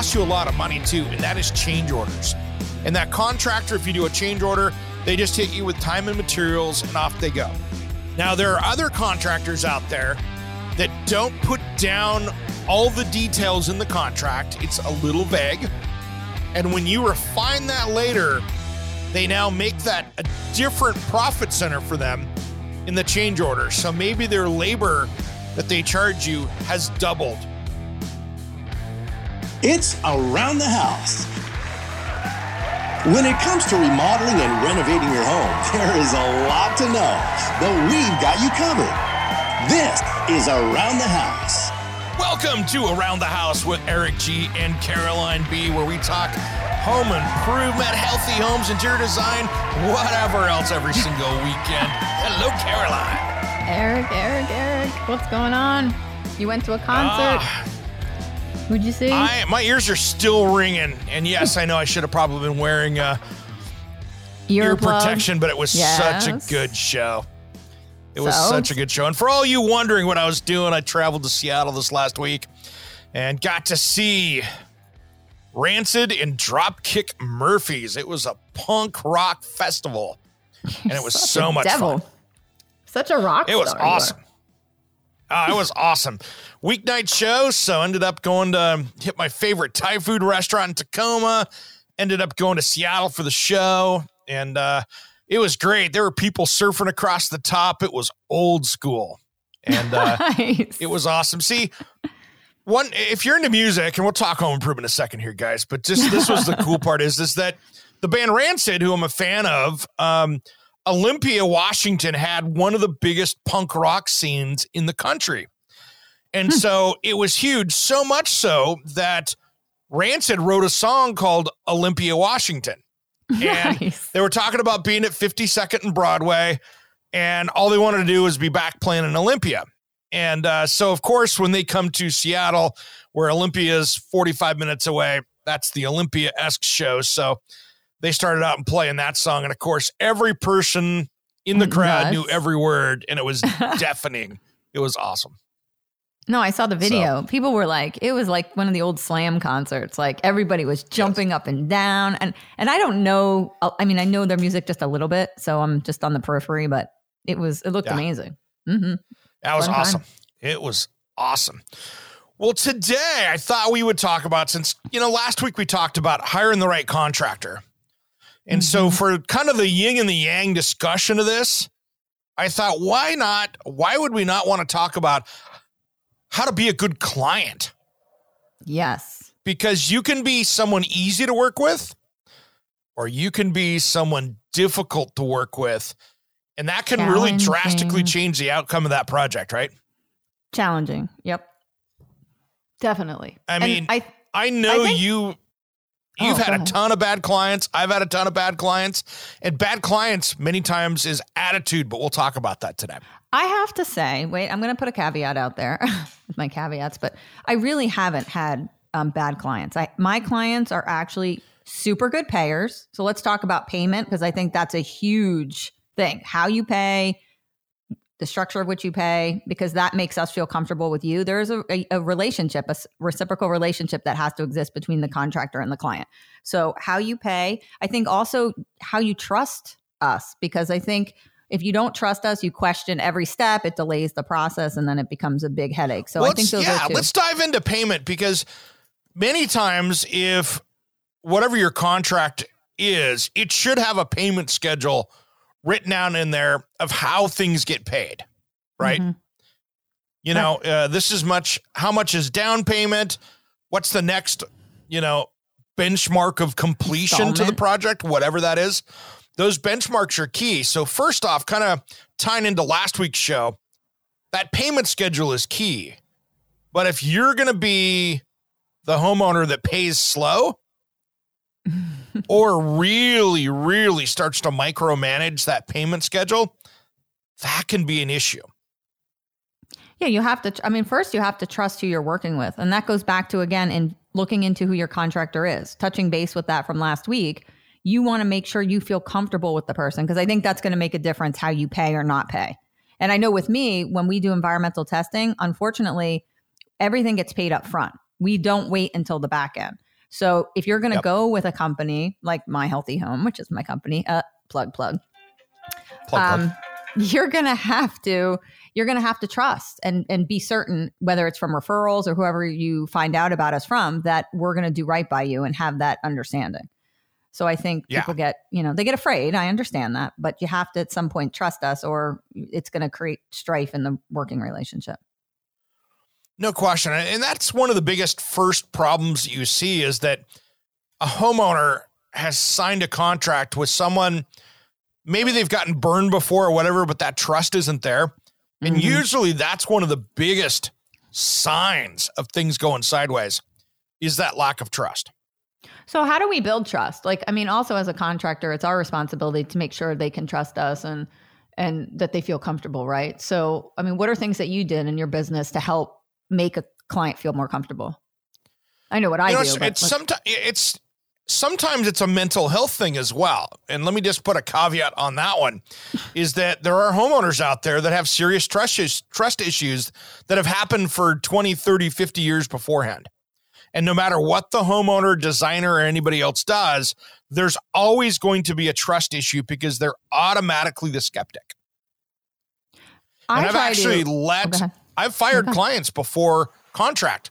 costs you a lot of money too, and that is change orders. And that contractor, if you do a change order, they just hit you with time and materials and off they go. Now, there are other contractors out there that don't put down all the details in the contract, it's a little vague. And when you refine that later, they now make that a different profit center for them in the change order. So maybe their labor that they charge you has doubled it's Around the House. When it comes to remodeling and renovating your home, there is a lot to know, but we've got you covered. This is Around the House. Welcome to Around the House with Eric G and Caroline B, where we talk home improvement, healthy homes, interior design, whatever else every single weekend. Hello, Caroline. Eric, Eric, Eric, what's going on? You went to a concert? Uh, would you say? I, my ears are still ringing, and yes, I know I should have probably been wearing uh, ear protection, but it was yes. such a good show. It was so? such a good show. And for all you wondering what I was doing, I traveled to Seattle this last week and got to see Rancid and Dropkick Murphys. It was a punk rock festival, and it was so much devil. fun. Such a rock. It was awesome. Uh, it was awesome. Weeknight show, so ended up going to hit my favorite Thai food restaurant in Tacoma. Ended up going to Seattle for the show, and uh, it was great. There were people surfing across the top. It was old school, and uh, nice. it was awesome. See, one if you're into music, and we'll talk home improvement in a second here, guys. But just this was the cool part is is that the band Rancid, who I'm a fan of. Um, Olympia, Washington had one of the biggest punk rock scenes in the country. And hmm. so it was huge, so much so that Rancid wrote a song called Olympia, Washington. And nice. they were talking about being at 52nd and Broadway, and all they wanted to do was be back playing in Olympia. And uh, so, of course, when they come to Seattle, where Olympia is 45 minutes away, that's the Olympia esque show. So they started out and playing that song. And of course, every person in the crowd knew every word, and it was deafening. It was awesome. No, I saw the video. So. People were like, it was like one of the old slam concerts. Like everybody was jumping yes. up and down. And and I don't know. I mean, I know their music just a little bit, so I'm just on the periphery. But it was it looked yeah. amazing. Mm-hmm. That was Fun awesome. Time. It was awesome. Well, today I thought we would talk about since you know last week we talked about hiring the right contractor. And mm-hmm. so, for kind of the yin and the yang discussion of this, I thought, why not? Why would we not want to talk about how to be a good client? Yes. Because you can be someone easy to work with, or you can be someone difficult to work with. And that can really drastically change the outcome of that project, right? Challenging. Yep. Definitely. I mean, I, I know I think- you oh, You've oh, had a ton of bad clients. I've had a ton of bad clients. And bad clients many times is attitude, but we'll talk about that today. I have to say, wait, I'm going to put a caveat out there with my caveats, but I really haven't had um, bad clients. I, my clients are actually super good payers. So let's talk about payment because I think that's a huge thing. How you pay, the structure of which you pay, because that makes us feel comfortable with you. There's a, a, a, relationship, a reciprocal relationship that has to exist between the contractor and the client. So, how you pay, I think also how you trust us, because I think if you don't trust us, you question every step, it delays the process, and then it becomes a big headache. So, I think those yeah, are two. let's dive into payment because many times, if whatever your contract is, it should have a payment schedule written down in there of how things get paid, right? Mm-hmm. You know, uh, this is much, how much is down payment? What's the next, you know, benchmark of completion to the project, whatever that is. Those benchmarks are key. So, first off, kind of tying into last week's show, that payment schedule is key. But if you're going to be the homeowner that pays slow or really, really starts to micromanage that payment schedule, that can be an issue. Yeah, you have to. I mean, first you have to trust who you're working with, and that goes back to again in looking into who your contractor is. Touching base with that from last week, you want to make sure you feel comfortable with the person because I think that's going to make a difference how you pay or not pay. And I know with me, when we do environmental testing, unfortunately, everything gets paid up front. We don't wait until the back end. So if you're going to yep. go with a company like My Healthy Home, which is my company, uh, plug plug, plug, um, plug. you're going to have to you're going to have to trust and and be certain whether it's from referrals or whoever you find out about us from that we're going to do right by you and have that understanding. So I think yeah. people get, you know, they get afraid. I understand that, but you have to at some point trust us or it's going to create strife in the working relationship. No question. And that's one of the biggest first problems you see is that a homeowner has signed a contract with someone maybe they've gotten burned before or whatever, but that trust isn't there. And mm-hmm. usually that's one of the biggest signs of things going sideways is that lack of trust. So how do we build trust? Like I mean also as a contractor it's our responsibility to make sure they can trust us and and that they feel comfortable, right? So I mean what are things that you did in your business to help make a client feel more comfortable? I know what I you know, do. It's, it's sometimes it's sometimes it's a mental health thing as well. And let me just put a caveat on that one is that there are homeowners out there that have serious trust, trust issues that have happened for 20, 30, 50 years beforehand. And no matter what the homeowner, designer, or anybody else does, there's always going to be a trust issue because they're automatically the skeptic. I and I've actually to, let, oh, I've fired clients before contract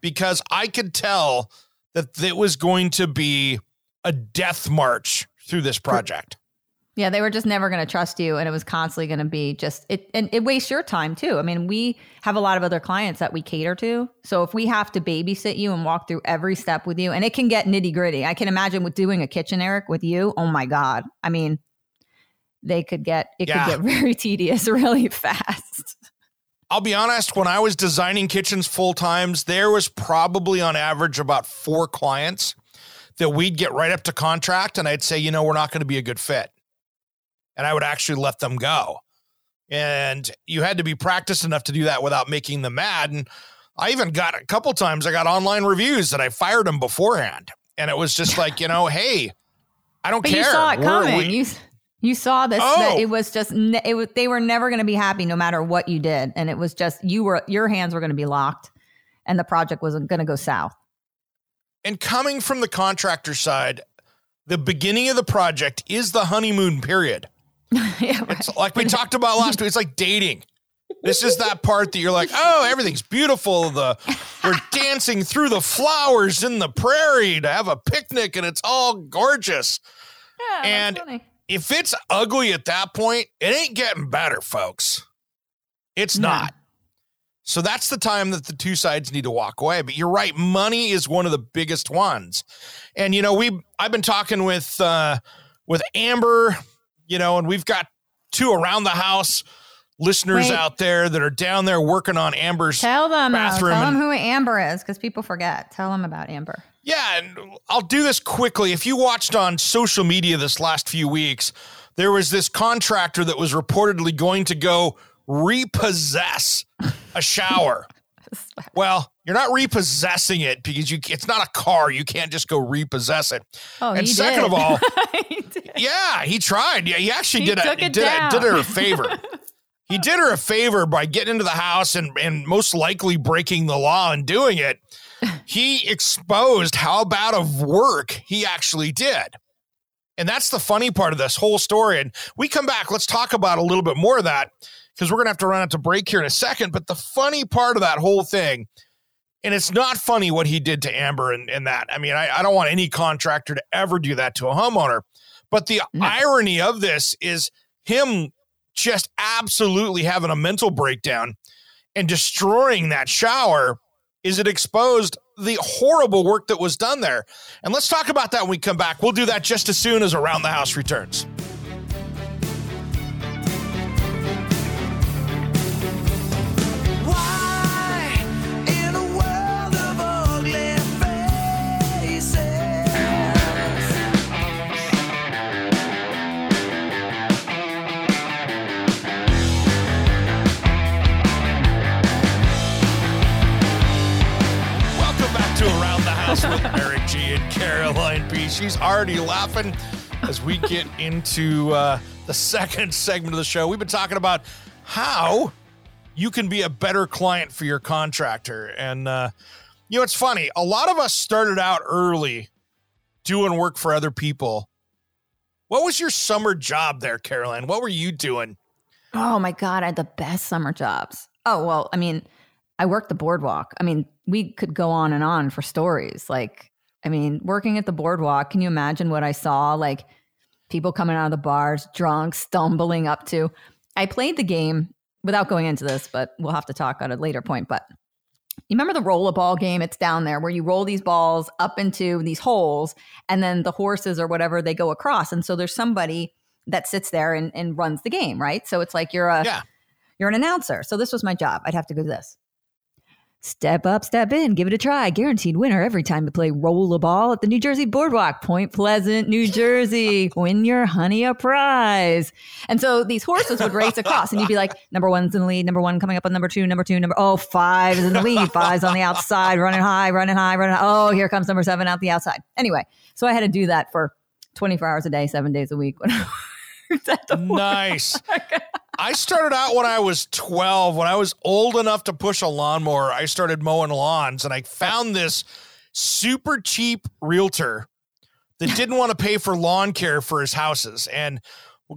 because I could tell that it was going to be a death march through this project. Yeah, they were just never going to trust you, and it was constantly going to be just it, and it wastes your time too. I mean, we have a lot of other clients that we cater to, so if we have to babysit you and walk through every step with you, and it can get nitty gritty. I can imagine with doing a kitchen, Eric, with you. Oh my god! I mean, they could get it yeah. could get very tedious really fast. I'll be honest, when I was designing kitchens full times, there was probably on average about four clients that we'd get right up to contract, and I'd say, you know, we're not going to be a good fit and I would actually let them go. And you had to be practiced enough to do that without making them mad. And I even got a couple times I got online reviews that I fired them beforehand. And it was just like, you know, hey, I don't but care. You saw it coming. We- you you saw this. Oh. it was just it was they were never going to be happy no matter what you did, and it was just you were your hands were going to be locked, and the project was going to go south. And coming from the contractor side, the beginning of the project is the honeymoon period. yeah, right. It's like we talked about last week. It's like dating. This is that part that you're like, oh, everything's beautiful. The we're dancing through the flowers in the prairie to have a picnic, and it's all gorgeous. Yeah, and if it's ugly at that point, it ain't getting better, folks. It's no. not. So that's the time that the two sides need to walk away. But you're right, money is one of the biggest ones. And you know, we I've been talking with uh with Amber you know, and we've got two around the house listeners Wait. out there that are down there working on Amber's tell them uh, bathroom. tell them who Amber is because people forget. Tell them about Amber. Yeah, and I'll do this quickly. If you watched on social media this last few weeks, there was this contractor that was reportedly going to go repossess a shower. well, you're not repossessing it because you it's not a car. You can't just go repossess it. Oh, and second did. of all, yeah, he tried. Yeah, he actually he did a, did, a, did her a favor. he did her a favor by getting into the house and and most likely breaking the law and doing it. He exposed how bad of work he actually did. And that's the funny part of this whole story. And we come back, let's talk about a little bit more of that because we're going to have to run out to break here in a second. But the funny part of that whole thing, and it's not funny what he did to Amber and, and that. I mean, I, I don't want any contractor to ever do that to a homeowner. But the no. irony of this is him just absolutely having a mental breakdown and destroying that shower is it exposed the horrible work that was done there. And let's talk about that when we come back. We'll do that just as soon as Around the House returns. Caroline B. She's already laughing as we get into uh, the second segment of the show. We've been talking about how you can be a better client for your contractor. And, uh, you know, it's funny. A lot of us started out early doing work for other people. What was your summer job there, Caroline? What were you doing? Oh my God, I had the best summer jobs. Oh, well, I mean, I worked the boardwalk. I mean, we could go on and on for stories. Like, I mean, working at the boardwalk, can you imagine what I saw? Like, people coming out of the bars, drunk, stumbling up to. I played the game without going into this, but we'll have to talk at a later point. But you remember the roll a ball game? It's down there where you roll these balls up into these holes, and then the horses or whatever they go across. And so there's somebody that sits there and, and runs the game, right? So it's like you're a yeah. you're an announcer. So this was my job. I'd have to do this. Step up, step in, give it a try. Guaranteed winner every time you play roll a ball at the New Jersey Boardwalk, Point Pleasant, New Jersey. Win your honey a prize. And so these horses would race across, and you'd be like, number one's in the lead, number one coming up on number two, number two, number oh, five is in the lead, five's on the outside, running high, running high, running high. Oh, here comes number seven out the outside. Anyway, so I had to do that for 24 hours a day, seven days a week. nice. I started out when I was 12. When I was old enough to push a lawnmower, I started mowing lawns and I found this super cheap realtor that didn't want to pay for lawn care for his houses. And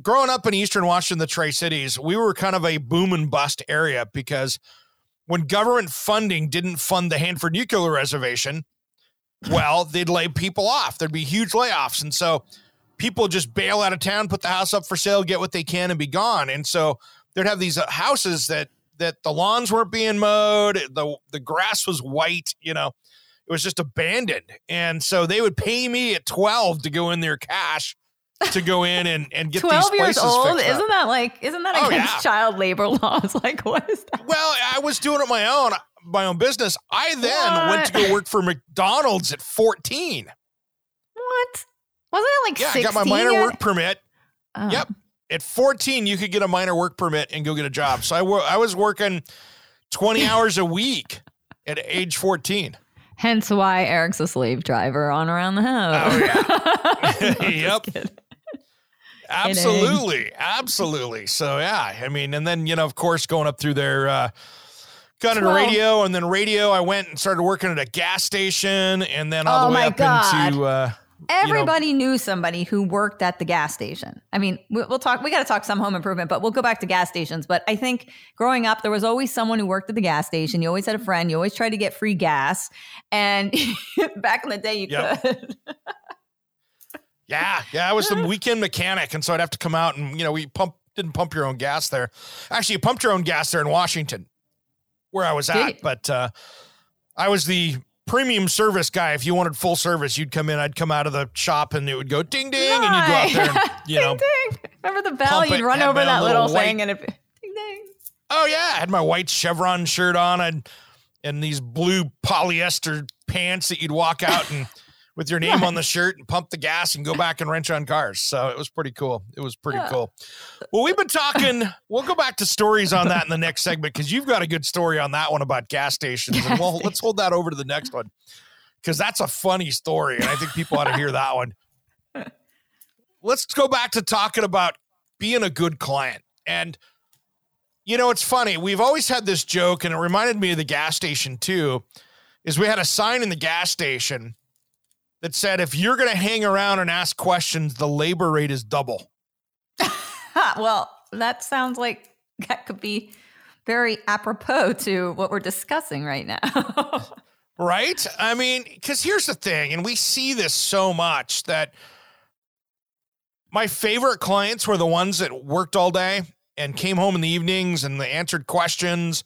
growing up in Eastern Washington, the Tri Cities, we were kind of a boom and bust area because when government funding didn't fund the Hanford Nuclear Reservation, well, they'd lay people off. There'd be huge layoffs. And so people just bail out of town, put the house up for sale, get what they can, and be gone. And so they'd have these uh, houses that that the lawns weren't being mowed, the the grass was white, you know, it was just abandoned. And so they would pay me at twelve to go in there cash to go in and, and get 12 years old isn't that like isn't that against oh, yeah. child labor laws like what is that well i was doing it my own my own business i then what? went to go work for mcdonald's at 14 what wasn't it like yeah, 16 I got my minor work permit. Oh. Yep. At 14, you could get a minor work permit and go get a job. So I, I was working 20 hours a week at age 14. Hence why Eric's a slave driver on around the house. Oh, yeah. yep. Absolutely. Absolutely. So, yeah. I mean, and then, you know, of course, going up through there, uh, got into radio and then radio, I went and started working at a gas station and then all oh the way up God. into, uh, Everybody you know, knew somebody who worked at the gas station. I mean, we'll talk, we got to talk some home improvement, but we'll go back to gas stations. But I think growing up, there was always someone who worked at the gas station. You always had a friend. You always tried to get free gas. And back in the day, you yep. could. yeah. Yeah. I was the weekend mechanic. And so I'd have to come out and, you know, we pump, didn't pump your own gas there. Actually, you pumped your own gas there in Washington where I was at. But uh, I was the premium service guy. If you wanted full service, you'd come in. I'd come out of the shop and it would go ding ding, nice. and you'd go out there and you know, ding, ding. Remember the bell? You'd run over that little, little thing and it ding ding. Oh yeah, I had my white chevron shirt on and and these blue polyester pants that you'd walk out and with your name on the shirt and pump the gas and go back and wrench on cars. So it was pretty cool. It was pretty cool. Well, we've been talking. We'll go back to stories on that in the next segment because you've got a good story on that one about gas stations. And well, let's hold that over to the next one because that's a funny story, and I think people ought to hear that one. Let's go back to talking about being a good client. And you know, it's funny. We've always had this joke, and it reminded me of the gas station too. Is we had a sign in the gas station that said if you're going to hang around and ask questions, the labor rate is double. well, that sounds like that could be very apropos to what we're discussing right now. right? I mean, because here's the thing, and we see this so much that my favorite clients were the ones that worked all day and came home in the evenings and they answered questions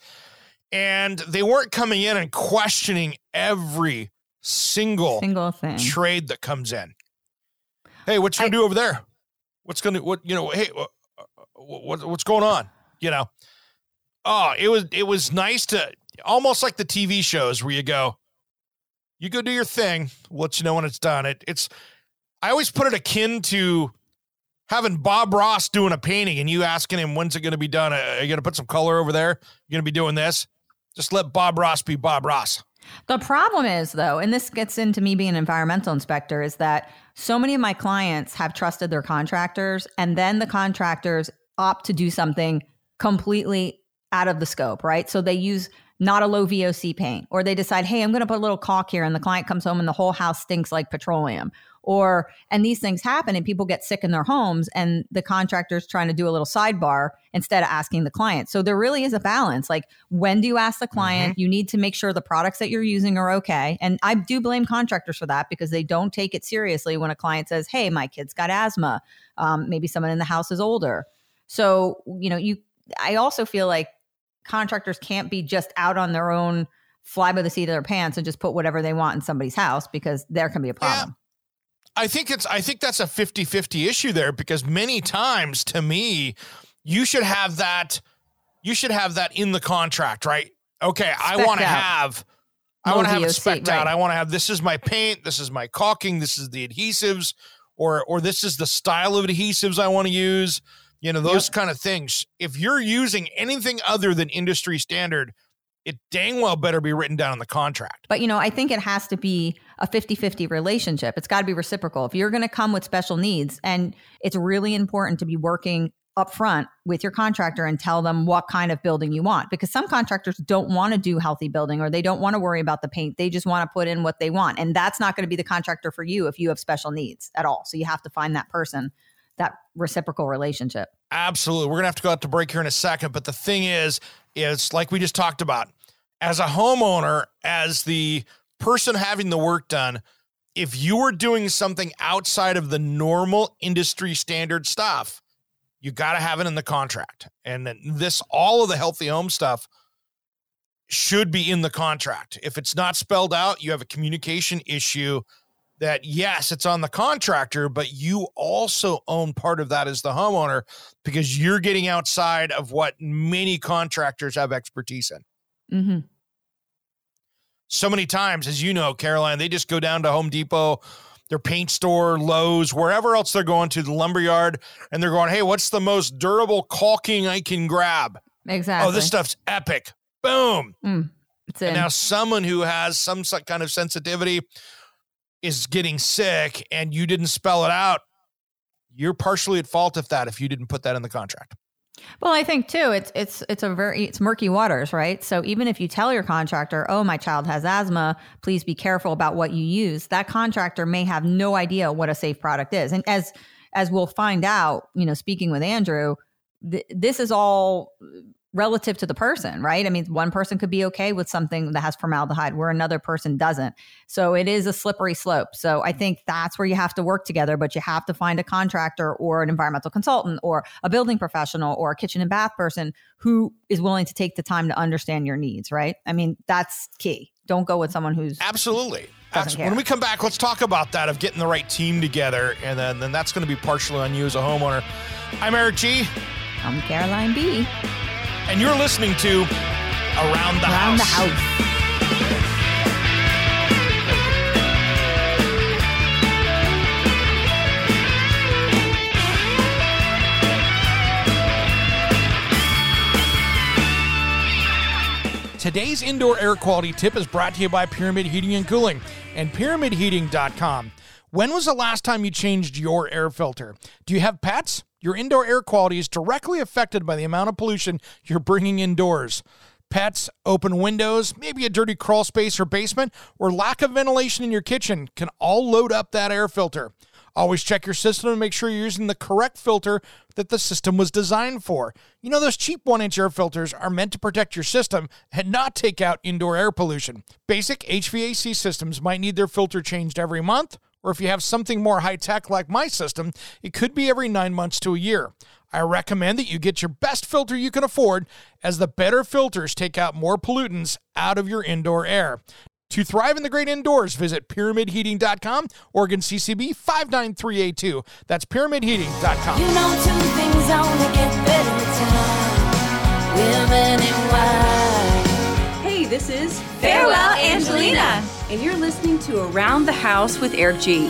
and they weren't coming in and questioning every single, Single thing. trade that comes in. Hey, what you gonna I- do over there? What's gonna what you know? Hey, what, what what's going on? You know, oh, it was it was nice to almost like the TV shows where you go, you go do your thing. We'll let you know when it's done. It it's I always put it akin to having Bob Ross doing a painting and you asking him when's it going to be done. Uh, Are you going to put some color over there? You're going to be doing this. Just let Bob Ross be Bob Ross. The problem is, though, and this gets into me being an environmental inspector, is that so many of my clients have trusted their contractors, and then the contractors opt to do something completely out of the scope, right? So they use not a low VOC paint, or they decide, hey, I'm going to put a little caulk here, and the client comes home and the whole house stinks like petroleum. Or, and these things happen, and people get sick in their homes, and the contractor's trying to do a little sidebar instead of asking the client. So there really is a balance. Like, when do you ask the client? You need to make sure the products that you're using are okay. And I do blame contractors for that because they don't take it seriously when a client says, hey, my kid's got asthma. Um, maybe someone in the house is older. So, you know, you, I also feel like contractors can't be just out on their own, fly by the seat of their pants and just put whatever they want in somebody's house because there can be a problem. I think it's I think that's a 50-50 issue there because many times to me you should have that you should have that in the contract, right? Okay, I want to have I want to have it VOC, specked out. I want to have this is my paint, this is my caulking, this is the adhesives or or this is the style of adhesives I want to use. You know, those kind of things. If you're using anything other than industry standard, it dang well better be written down in the contract. But, you know, I think it has to be a 50 50 relationship. It's got to be reciprocal. If you're going to come with special needs, and it's really important to be working up front with your contractor and tell them what kind of building you want because some contractors don't want to do healthy building or they don't want to worry about the paint they just want to put in what they want and that's not going to be the contractor for you if you have special needs at all so you have to find that person that reciprocal relationship Absolutely. We're going to have to go out to break here in a second. But the thing is, it's like we just talked about, as a homeowner, as the person having the work done, if you are doing something outside of the normal industry standard stuff, you got to have it in the contract. And then this, all of the healthy home stuff should be in the contract. If it's not spelled out, you have a communication issue that yes, it's on the contractor, but you also own part of that as the homeowner because you're getting outside of what many contractors have expertise in. mm-hmm. So many times, as you know, Caroline, they just go down to Home Depot, their paint store, Lowe's, wherever else they're going to, the lumberyard, and they're going, hey, what's the most durable caulking I can grab? exactly Oh, this stuff's epic. Boom. it's. And now someone who has some kind of sensitivity is getting sick and you didn't spell it out. You're partially at fault if that if you didn't put that in the contract. Well, I think too, it's it's it's a very it's murky waters, right? So even if you tell your contractor, "Oh, my child has asthma, please be careful about what you use," that contractor may have no idea what a safe product is. And as as we'll find out, you know, speaking with Andrew, th- this is all relative to the person, right? I mean, one person could be okay with something that has formaldehyde where another person doesn't. So it is a slippery slope. So I mm-hmm. think that's where you have to work together, but you have to find a contractor or an environmental consultant or a building professional or a kitchen and bath person who is willing to take the time to understand your needs, right? I mean, that's key. Don't go with someone who's Absolutely. When we come back, let's talk about that of getting the right team together, and then, then that's going to be partially on you as a homeowner. I'm Eric G, I'm Caroline B. and you're listening to Around the Around House. the house. Today's indoor air quality tip is brought to you by Pyramid Heating and Cooling and pyramidheating.com. When was the last time you changed your air filter? Do you have pets? Your indoor air quality is directly affected by the amount of pollution you're bringing indoors. Pets, open windows, maybe a dirty crawl space or basement, or lack of ventilation in your kitchen can all load up that air filter. Always check your system and make sure you're using the correct filter that the system was designed for. You know, those cheap one inch air filters are meant to protect your system and not take out indoor air pollution. Basic HVAC systems might need their filter changed every month or if you have something more high tech like my system, it could be every nine months to a year. I recommend that you get your best filter you can afford, as the better filters take out more pollutants out of your indoor air. To thrive in the great indoors, visit pyramidheating.com, Oregon CCB 59382. That's pyramidheating.com. You know two things only get better with time. Women in white. Hey, this is Farewell, Angelina. And you're listening to Around the House with Eric G.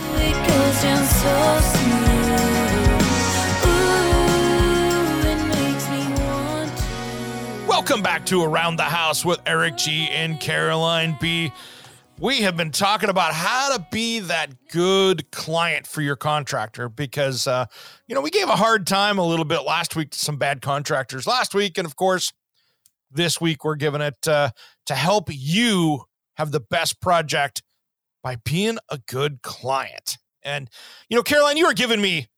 Welcome back to Around the House with Eric G and Caroline B. We have been talking about how to be that good client for your contractor because, uh, you know, we gave a hard time a little bit last week to some bad contractors last week. And of course, this week we're giving it uh, to help you have the best project by being a good client. And, you know, Caroline, you were giving me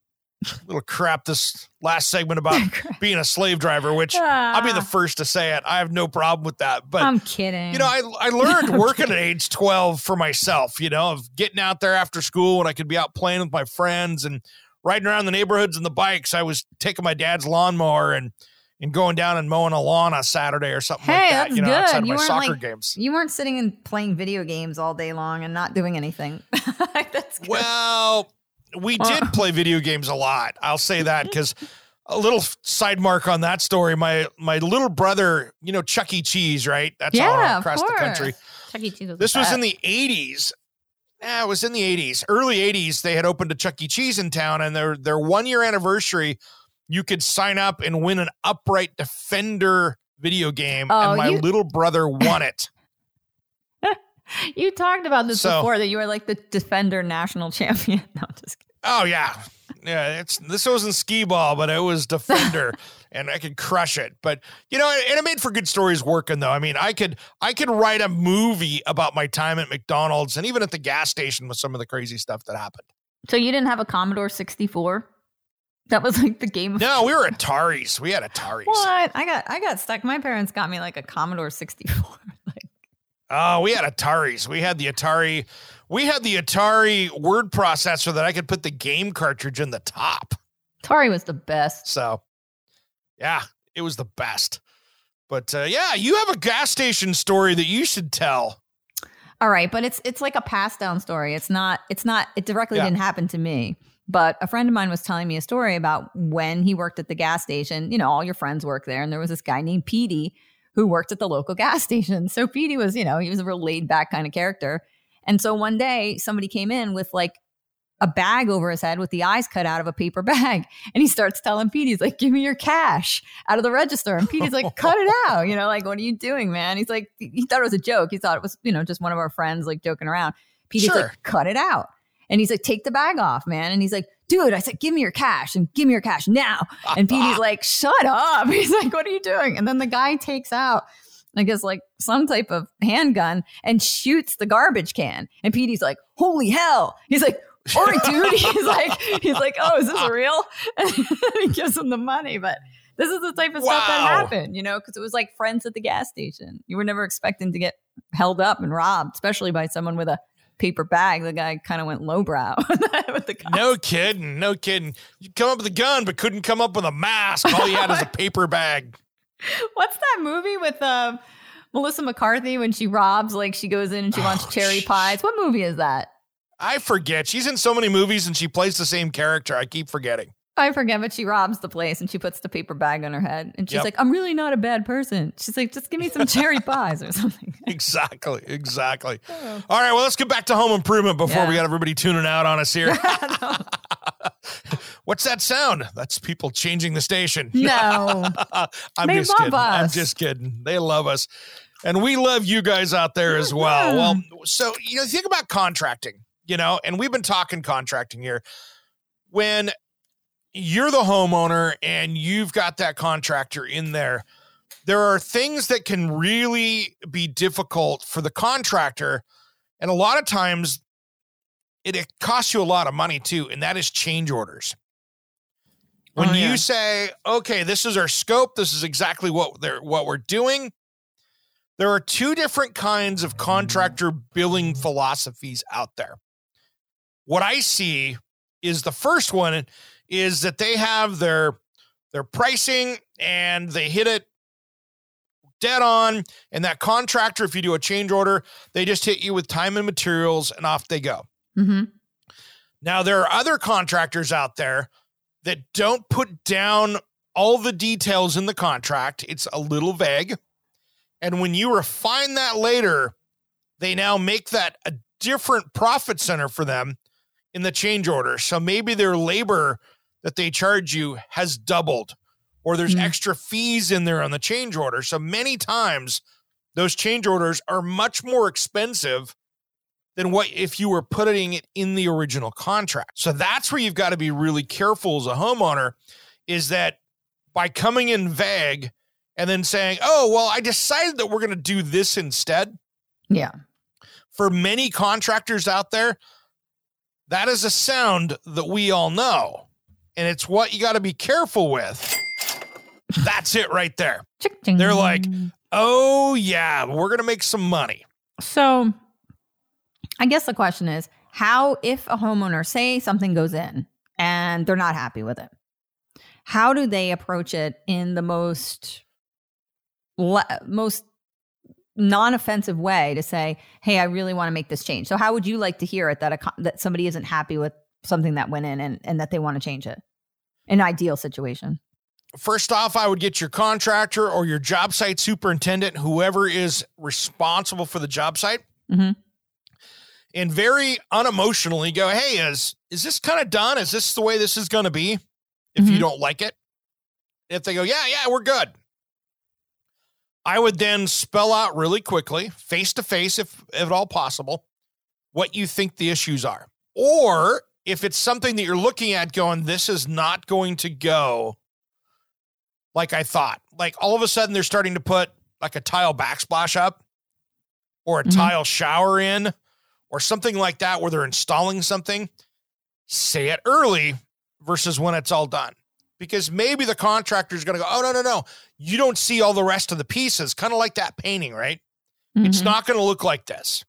a little crap this last segment about being a slave driver, which I'll be the Ah. first to say it. I have no problem with that. But I'm kidding. you know, I, I learned working at age 12 for myself, you know, of getting out there after school when I could be out playing with my friends and riding around the neighborhoods and the bikes. I was taking my dad's lawnmower and and going down and mowing a lawn on Saturday or something like that, that's you know, good. outside of You my weren't soccer like- games. you weren't sitting and playing video games all day long and not doing anything. That's good. Well, we did play video games a lot. I'll say that because a little side mark on that story. My my little brother, you know, Chuck E. Cheese, right? That's all across of the country. course. Chuck E. Cheese was This was in the 80s. Yeah, it was in the 80s, early 80s. They had opened a Chuck E. Cheese in town, and their their one year anniversary, you could sign up and win an upright defender video game, Oh, and my you- little brother won it. You talked about this So- before that you were like the defender national champion. No, just kidding. Oh yeah, yeah. It's this wasn't skee ball, but it was defender, and I could crush it. But you know, and it made for good stories working though. I mean, I could I could write a movie about my time at McDonald's and even at the gas station with some of the crazy stuff that happened. So you didn't have a Commodore 64? That was like the game No, we were Ataris. We had Ataris. What? I got I got stuck. My parents got me like a Commodore 64. like Oh, we had Ataris. We had the Atari. We had the Atari word processor that I could put the game cartridge in the top. Atari was the best. So, yeah, it was the best. But uh, yeah, you have a gas station story that you should tell. All right, but it's it's like a passed down story. It's not it's not it directly Yeah. didn't happen to me. But a friend of mine was telling me a story about when he worked at the gas station. You know, all your friends work there, and there was this guy named Petey who worked at the local gas station. So Petey was, you know, he was a real laid back kind of character. And so one day somebody came in with like a bag over his head with the eyes cut out of a paper bag. And he starts telling Petey, he's like, give me your cash out of the register. And Petey's like, cut it out. You know, like, what are you doing, man? He's like, he thought it was a joke. He thought it was, you know, just one of our friends like joking around. Petey's Sure. like, cut it out. And he's like, take the bag off, man. And he's like, dude, I said, give me your cash and give me your cash now. And Petey's like, shut up. He's like, what are you doing? And then the guy takes out, I guess, like some type of handgun and shoots the garbage can. And Petey's like, holy hell. He's like, all right, dude. He's like, he's like, oh, is this real? And he gives him the money. But this is the type of stuff that Wow. happened, you know, because it was like friends at the gas station. You were never expecting to get held up and robbed, especially by someone with a paper bag. The guy kind of went lowbrow with the cops. No kidding. No kidding. You come up with a gun, but couldn't come up with a mask. All he had is a paper bag. What's that movie with um, Melissa McCarthy when she robs? Like she goes in and she wants Oh, cherry pies. What movie is that? I forget. She's in so many movies and she plays the same character. I keep forgetting. I forget, but she robs the place and she puts the paper bag on her head. And she's Yep. like, I'm really not a bad person. She's like, just give me some cherry pies or something. Exactly. Exactly. All right. Well, let's get back to home improvement before we got everybody tuning out on us here. What's that sound? That's people changing the station. No. I'm They just kidding. I'm just kidding. They love us. And we love you guys out there as well. Well, so, you know, think about contracting, you know, and we've been talking contracting here. When you're the homeowner and you've got that contractor in there, there are things that can really be difficult for the contractor. And a lot of times it, it costs you a lot of money too, and that is change orders. When Oh, yeah. you say, okay, this is our scope, this is exactly what they're what we're doing. There are two different kinds of contractor billing philosophies out there. what I see is the first one is that they have their their pricing and they hit it dead on. And that contractor, if you do a change order, they just hit you with time and materials and off they go. Mm-hmm. Now, there are other contractors out there that don't put down all the details in the contract. It's a little vague. And when you refine that later, they now make that a different profit center for them in the change order. So maybe their labor that they charge you has doubled, or there's Mhm. extra fees in there on the change order. So many times those change orders are much more expensive than what if you were putting it in the original contract. So that's where you've got to be really careful as a homeowner is that by coming in vague and then saying, "Oh, well, I decided that we're going to do this instead." Yeah. For many contractors out there, that is a sound that we all know. And it's what you got to be careful with. That's it right there. They're like, "Oh, yeah, we're going to make some money." So I guess the question is how, if a homeowner, say something goes in and they're not happy with it, how do they approach it in the most, le- most non-offensive way to say, "Hey, I really want to make this change." So, how would you like to hear it that a, that somebody isn't happy with something that went in and, and that they want to change it? An ideal situation. First off, I would get your contractor or your job site superintendent, whoever is responsible for the job site, Mhm. and very unemotionally go, "Hey, is is this kind of done? Is this the way this is going to be?" If you Mhm. don't like it, if they go, "Yeah, yeah, we're good," I would then spell out really quickly, face to face, if if at all possible, what you think the issues are, or if it's something that you're looking at, going, "This is not going to go." like I thought. Like all of a sudden they're starting to put like a tile backsplash up or a Mhm. tile shower in or something like that where they're installing something. Say it early versus when it's all done. Because maybe the contractor's going to go, "Oh no, no, no. You don't see all the rest of the pieces." Kind of like that painting, right? It's Mhm. not going to look like this.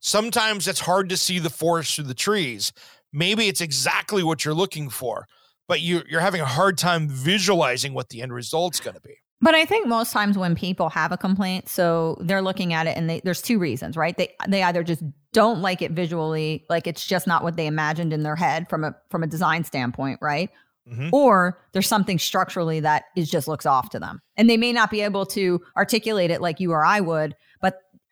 Sometimes it's hard to see the forest through the trees. Maybe it's exactly what you're looking for, but you, you're having a hard time visualizing what the end result's going to be. But I think most times when people have a complaint, so they're looking at it and they, there's two reasons, right? They they either just don't like it visually, like it's just not what they imagined in their head from a from a design standpoint, right? Mhm. Or there's something structurally that is just looks off to them. And they may not be able to articulate it like you or I would,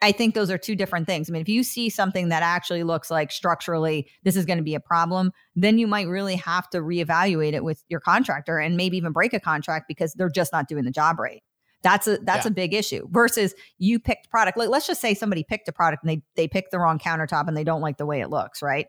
I think those are two different things. I mean, if you see something that actually looks like structurally this is going to be a problem, then you might really have to reevaluate it with your contractor and maybe even break a contract because they're just not doing the job right. That's a that's Yeah. a big issue. Versus you picked product. Like, let's just say somebody picked a product and they they picked the wrong countertop and they don't like the way it looks, right?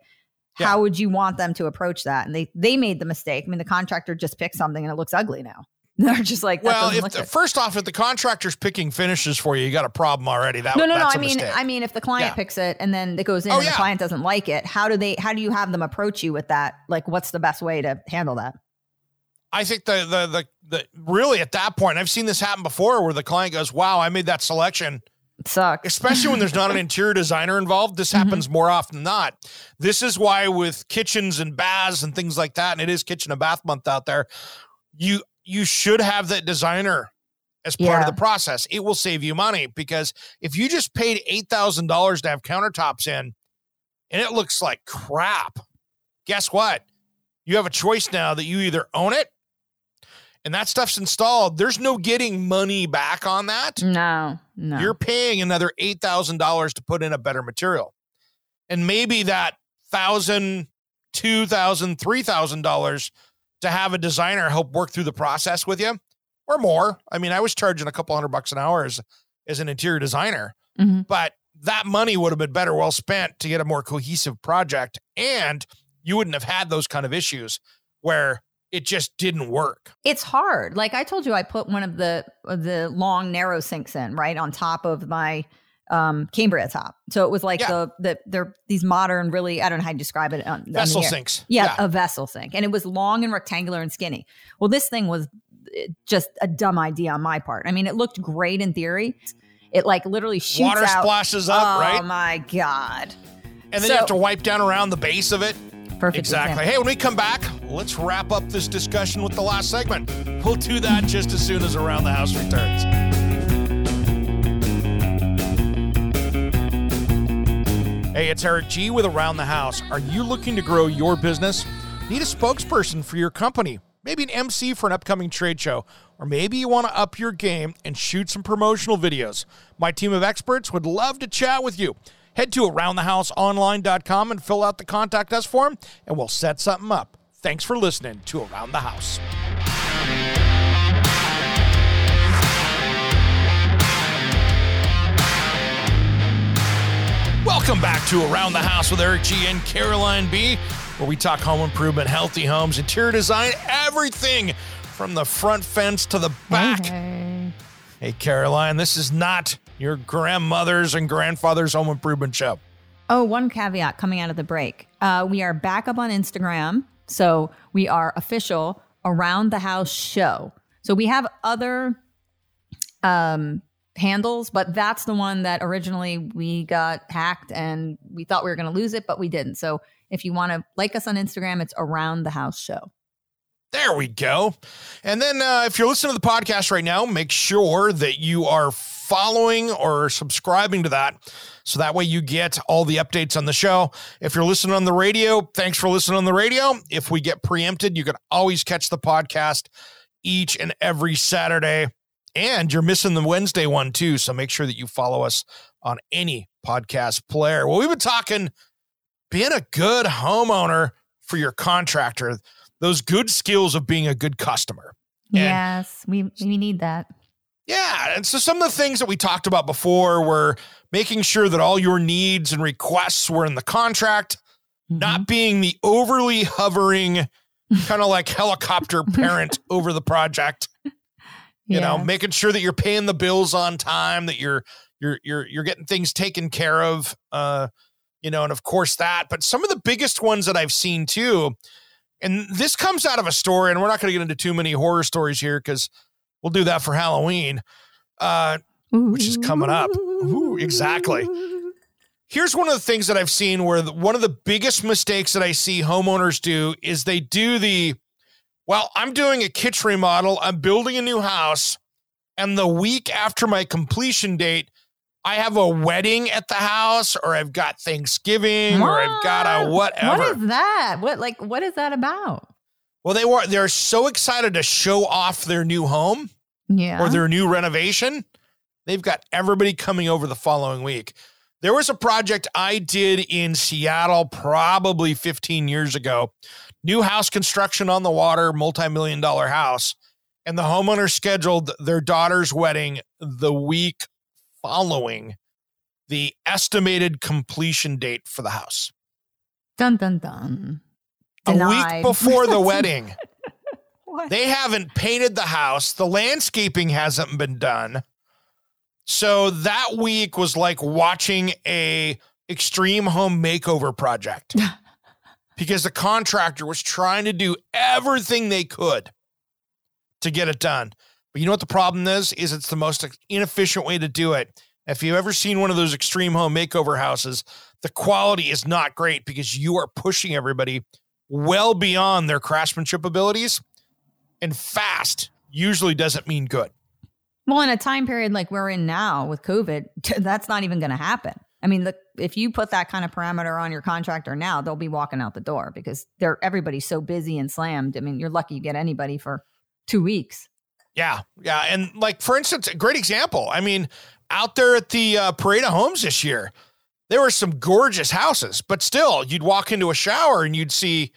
Yeah. How would you want them to approach that? And they they made the mistake. I mean, the contractor just picked something and it looks ugly now. They're just like, that Well, if look the, first off, if the contractor's picking finishes for you, you got a problem already. That no, no, no. I mean, mistake. I mean, if the client Yeah. picks it and then it goes in Oh, and yeah. the client doesn't like it, how do they? How do you have them approach you with that? Like, what's the best way to handle that? I think the, the the the really at that point, I've seen this happen before, where the client goes, "Wow, I made that selection." It sucks. especially when there's not an interior designer involved. This Mm-hmm. happens more often than not. This is why with kitchens and baths and things like that, and it is kitchen and bath month out there, you you should have that designer as part Yeah. of the process. It will save you money because if you just paid eight thousand dollars to have countertops in, and it looks like crap, guess what? You have a choice now that you either own it. And that stuff's installed. There's no getting money back on that No, no. you're paying another eight thousand dollars to put in a better material, and maybe that thousand, two thousand, three thousand dollars to have a designer help work through the process with you, or more. I mean, I was charging a couple hundred bucks an hour as as an interior designer, Mhm. but that money would have been better well spent to get a more cohesive project, and you wouldn't have had those kind of issues where it just didn't work. it's hard. Like I told you, I put one of the of the long narrow sinks in right on top of my um Cambria top. So it was like Yeah. the the they're these modern, really I don't know how to describe it. On, on Vessel air. sinks. Yeah, a vessel sink, and it was long and rectangular and skinny. Well, this thing was eh, just a dumb idea on my part. I mean, it looked great in theory. It like literally shoots Water out. splashes up, oh right? Oh my god! And then So- you have to wipe down around the base of it. Perfect. Exactly. example. Hey, when we come back, let's wrap up this discussion with the last segment. We'll do that just as soon as Around the House returns. Hey, it's Eric G with Around the House. Are you looking to grow your business? Need a spokesperson for your company? Maybe an MC for an upcoming trade show? Or maybe you want to up your game and shoot some promotional videos? My team of experts would love to chat with you. Head to aroundthehouseonline.com and fill out the contact us form, and we'll set something up. Thanks for listening to Around the House. Welcome back to Around the House with Eric G and Caroline B, where we talk home improvement, healthy homes, interior design, everything from the front fence to the back. Hey. Hey, Caroline, this is not your grandmother's and grandfather's home improvement show. Oh, one caveat coming out of the break. Uh, we are back up on Instagram. So we are official around the house show. So we have other um, handles, but that's the one that originally we got hacked and we thought we were going to lose it, but we didn't. So if you want to like us on Instagram, it's around the house show. There we go. And then uh, if you're listening to the podcast right now, make sure that you are following or subscribing to that. So that way you get all the updates on the show. If you're listening on the radio, thanks for listening on the radio. If we get preempted, you can always catch the podcast each and every Saturday. And you're missing the Wednesday one too. So make sure that you follow us on any podcast player. Well, we've been talking being a good homeowner for your contractor those good skills of being a good customer. And- yes, we, we need that. Yeah. And so some of the things that we talked about before were making sure that all your needs and requests were in the contract, not mm-hmm. being the overly hovering, kind of like helicopter parent over the project. You know, making sure that you're paying the bills on time, that you're you're you're you're getting things taken care of. Uh, you know, and of course that. But some of the biggest ones that I've seen too, and this comes out of a story, and we're not going to get into too many horror stories here because we'll do that for Halloween, uh, which is coming up. Ooh, exactly. Here's one of the things that I've seen where the, one of the biggest mistakes that I see homeowners do is they do the, well, I'm doing a kitchen remodel, I'm building a new house, and the week after my completion date, I have a wedding at the house, or I've got Thanksgiving, or I've got a whatever. What is that? What like what is that about? Well, they were they're so excited to show off their new home Yeah. or their new renovation. They've got everybody coming over the following week. There was a project I did in Seattle probably 15 years ago. New house construction on the water, multi-million dollar house, and the homeowner scheduled their daughter's wedding the week following the estimated completion date for the house. dun dun dun. A Denied. week before the wedding. They haven't painted the house. The landscaping hasn't been done. So that week was like watching a extreme home makeover project. because the contractor was trying to do everything they could to get it done. But you know what the problem is? Is it's the most inefficient way to do it. If you've ever seen one of those extreme home makeover houses, the quality is not great because you are pushing everybody well beyond their craftsmanship abilities. And fast usually doesn't mean good. Well, in a time period like we're in now with COVID, that's not even going to happen. I mean, the, if you put that kind of parameter on your contractor now, they'll be walking out the door because they're everybody's so busy and slammed. I mean, you're lucky you get anybody for two weeks. Yeah, yeah, and like for instance, a great example. I mean, out there at the uh, Parade of Homes this year, there were some gorgeous houses, but still, you'd walk into a shower and you'd see,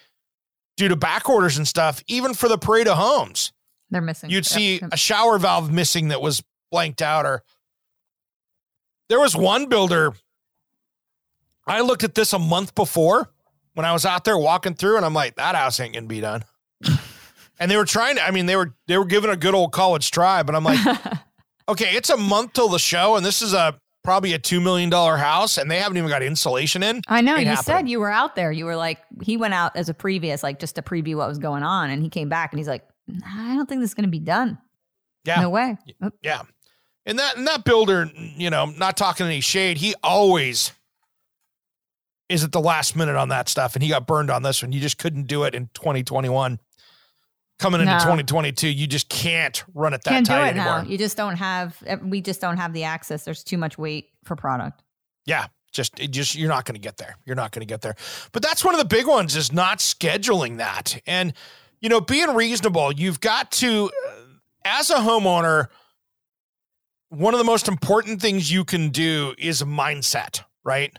due to back orders and stuff, even for the Parade of Homes, They're missing. you'd see yep. a shower valve missing that was blanked out. Or there was one builder. I looked at this a month before when I was out there walking through, and I'm like, that house ain't gonna be done. and they were trying to. I mean, they were they were giving a good old college try, but I'm like, okay, it's a month till the show, and this is a probably a two million dollar house, and they haven't even got insulation in. I know Ain't you happening. said you were out there. You were like, he went out as a previous, like just to preview what was going on, and he came back and he's like, I don't think this is to be done. Yeah, No way. Yeah. And that and that builder, you know, not talking any shade, he always is at the last minute on that stuff, and he got burned on this one. You just couldn't do it in 2021. Coming into No. 2022, you just can't run it that Can't tight anymore. now. You just don't have. eh, We just don't have the access. There's too much weight for product. yeah, just it just you're not going to get there. You're not going to get there. But that's one of the big ones is not scheduling that, and you know, being reasonable. You've got to, uh, as a homeowner, one of the most important things you can do is mindset, right?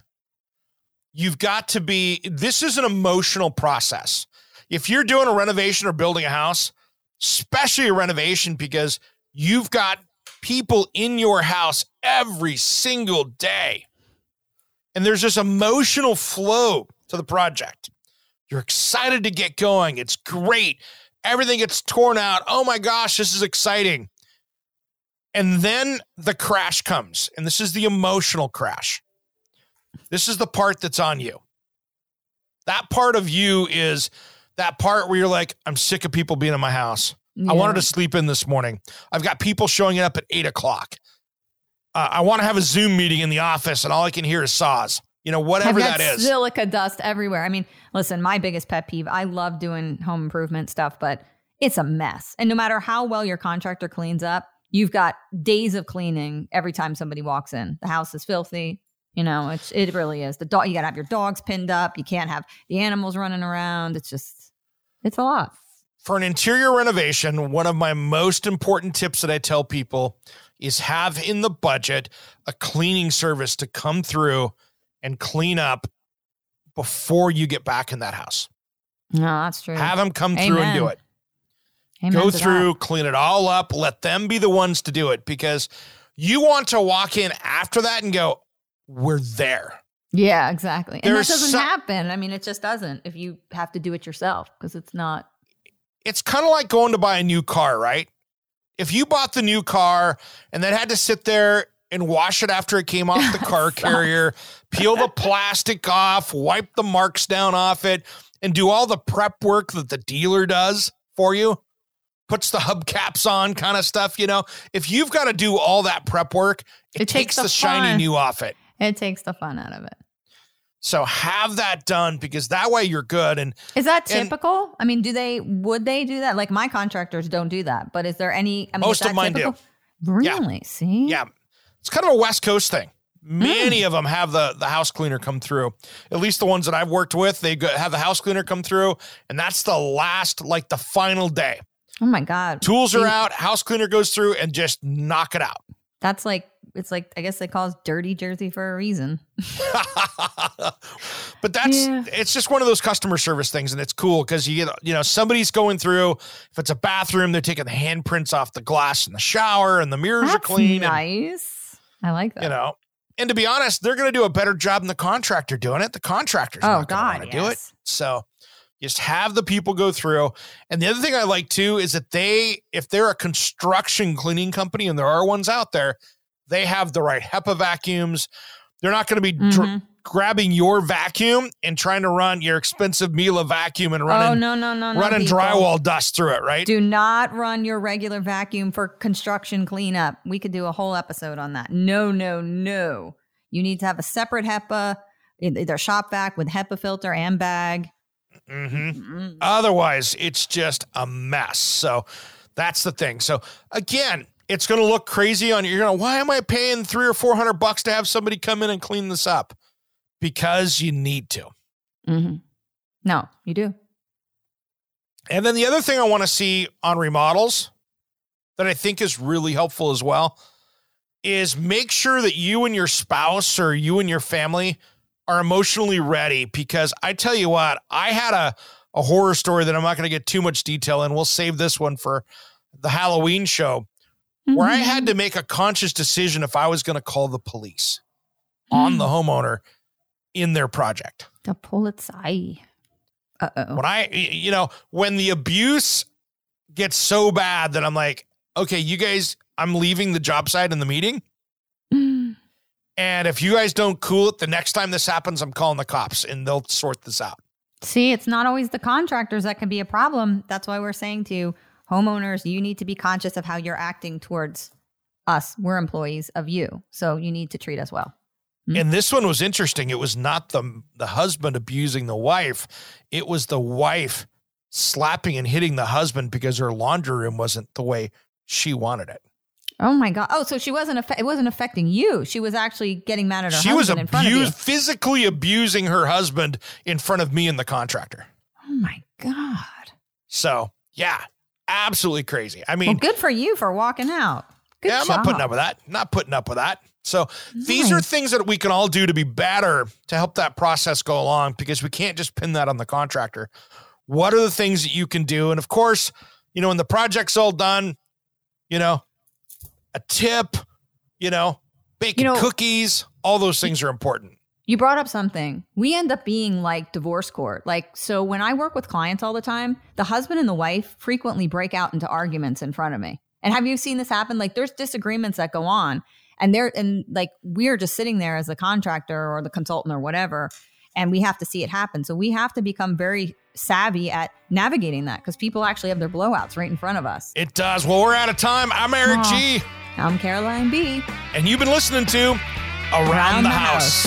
You've got to be, this is an emotional process. If you're doing a renovation or building a house, especially a renovation, because you've got people in your house every single day, and there's this emotional flow to the project. You're excited to get going. It's great. Everything gets torn out. Oh my gosh, this is exciting. And then the crash comes, and this is the emotional crash. This is the part that's on you. That part of you is that part where you're like, I'm sick of people being in my house. I wanted to sleep in this morning. I've got people showing up at eight o'clock. Uh, I want to have a Zoom meeting in the office, and all I can hear is saws. You know, whatever I've got that is. Silica dust everywhere. I mean, listen, my biggest pet peeve. I love doing home improvement stuff, but it's a mess. And no matter how well your contractor cleans up, you've got days of cleaning every time somebody walks in. The house is filthy. You know, it's, it really is. The dog. You got to have your dogs pinned up. You can't have the animals running around. It's just, it's a lot. for an interior renovation, one of my most important tips that I tell people is have in the budget a cleaning service to come through and clean up before you get back in that house. No, that's true. Have them come through and do it. Amen Go to that. through, clean it all up, let them be the ones to do it because you want to walk in after that and go, we're there. Yeah, exactly. And that doesn't so- happen. I mean, it just doesn't if you have to do it yourself because it's not. it's kind of like going to buy a new car, right? If you bought the new car and then had to sit there and wash it after it came off the car carrier, peel the plastic off, wipe the marks down off it, and do all the prep work that the dealer does for you, puts the hubcaps on, kind of stuff, you know, if you've got to do all that prep work, it, It takes takes the, the shiny new off it. It takes the fun out of it. So have that done because that way you're good. And Is that And- typical? I mean, do they would they do that? Like my contractors don't do that, but is there any? I mean, Most of mine do. typical? Really? See? Yeah. It's kind of a West Coast thing. Hmm. Many of them have the the house cleaner come through. At least the ones that I've worked with, they go, have the house cleaner come through, and that's the last, like the final day. Oh my god. Tools are out, house cleaner goes through and just knock it out. That's like it's like I guess they call it dirty Jersey for a reason. but that's Yeah. it's just one of those customer service things, and it's cool because you get you know somebody's going through. If it's a bathroom, they're taking the handprints off the glass in the shower, and the mirrors are That's clean. and- nice. I like that. you know. And to be honest, they're going to do a better job than the contractor doing it. The contractor's Oh, not going to God, want to do it. So just have the people go through. And the other thing I like too is that they, if they're a construction cleaning company, and there are ones out there, they have the right HEPA vacuums. They're not going to be dr- Mhm. grabbing your vacuum and trying to run your expensive Miele vacuum and running oh no no no running people. drywall dust through it, right? Do not run your regular vacuum for construction cleanup. We could do a whole episode on that. No, no, no. You need to have a separate HEPA, either shop vac with HEPA filter and bag. hmm Mm. Otherwise, it's just a mess. So that's the thing. So again, it's going to look crazy on you. You're going to, why am I paying three or 400 bucks to have somebody come in and clean this up? Because you need to. hmm No, you do. And then the other thing I want to see on remodels that I think is really helpful as well is make sure that you and your spouse or you and your family are emotionally ready because I tell you what, I had a, a horror story that I'm not going to get too much detail in. We'll save this one for the Halloween show where I had to make a conscious decision if I was going to call the police on the homeowner in their project. the Pulitzer. Uh oh. when I, you know, when the abuse gets so bad that I'm like, okay, you guys, I'm leaving the job site in the meeting. And if you guys don't cool it, the next time this happens, I'm calling the cops and they'll sort this out. See, it's not always the contractors that can be a problem. That's why we're saying to homeowners, you need to be conscious of how you're acting towards us. We're employees of you. So you need to treat us well. Hmm? And this one was interesting. It was not the the husband abusing the wife. It was the wife slapping and hitting the husband because her laundry room wasn't the way she wanted it. Oh my god! Oh, so she wasn't. Affe- it wasn't affecting you. She was actually getting mad at her She was husband in front of you. abused, physically abusing her husband in front of me and the contractor. Oh my god! So yeah, absolutely crazy. I mean, Well, good for you for walking out. Good yeah, I'm job. not putting up with that. Not putting up with that. So these are things that we can all do to be better to help that process go along because we can't just pin that on the contractor. What are the things that you can do? And of course, you know, when the project's all done, you know, a tip, you know, baking You know- cookies, all those things are important. You brought up something. We end up being like divorce court. Like, so when I work with clients all the time, the husband and the wife frequently break out into arguments in front of me. And have you seen this happen? Like, there's disagreements that go on, and they're, and like, we're just sitting there as the contractor or the consultant or whatever, and we have to see it happen. So we have to become very savvy at navigating that because people actually have their blowouts right in front of us. It does. Well, we're out of time. I'm Eric. G, I'm Caroline B. and you've been listening to Around, the, House.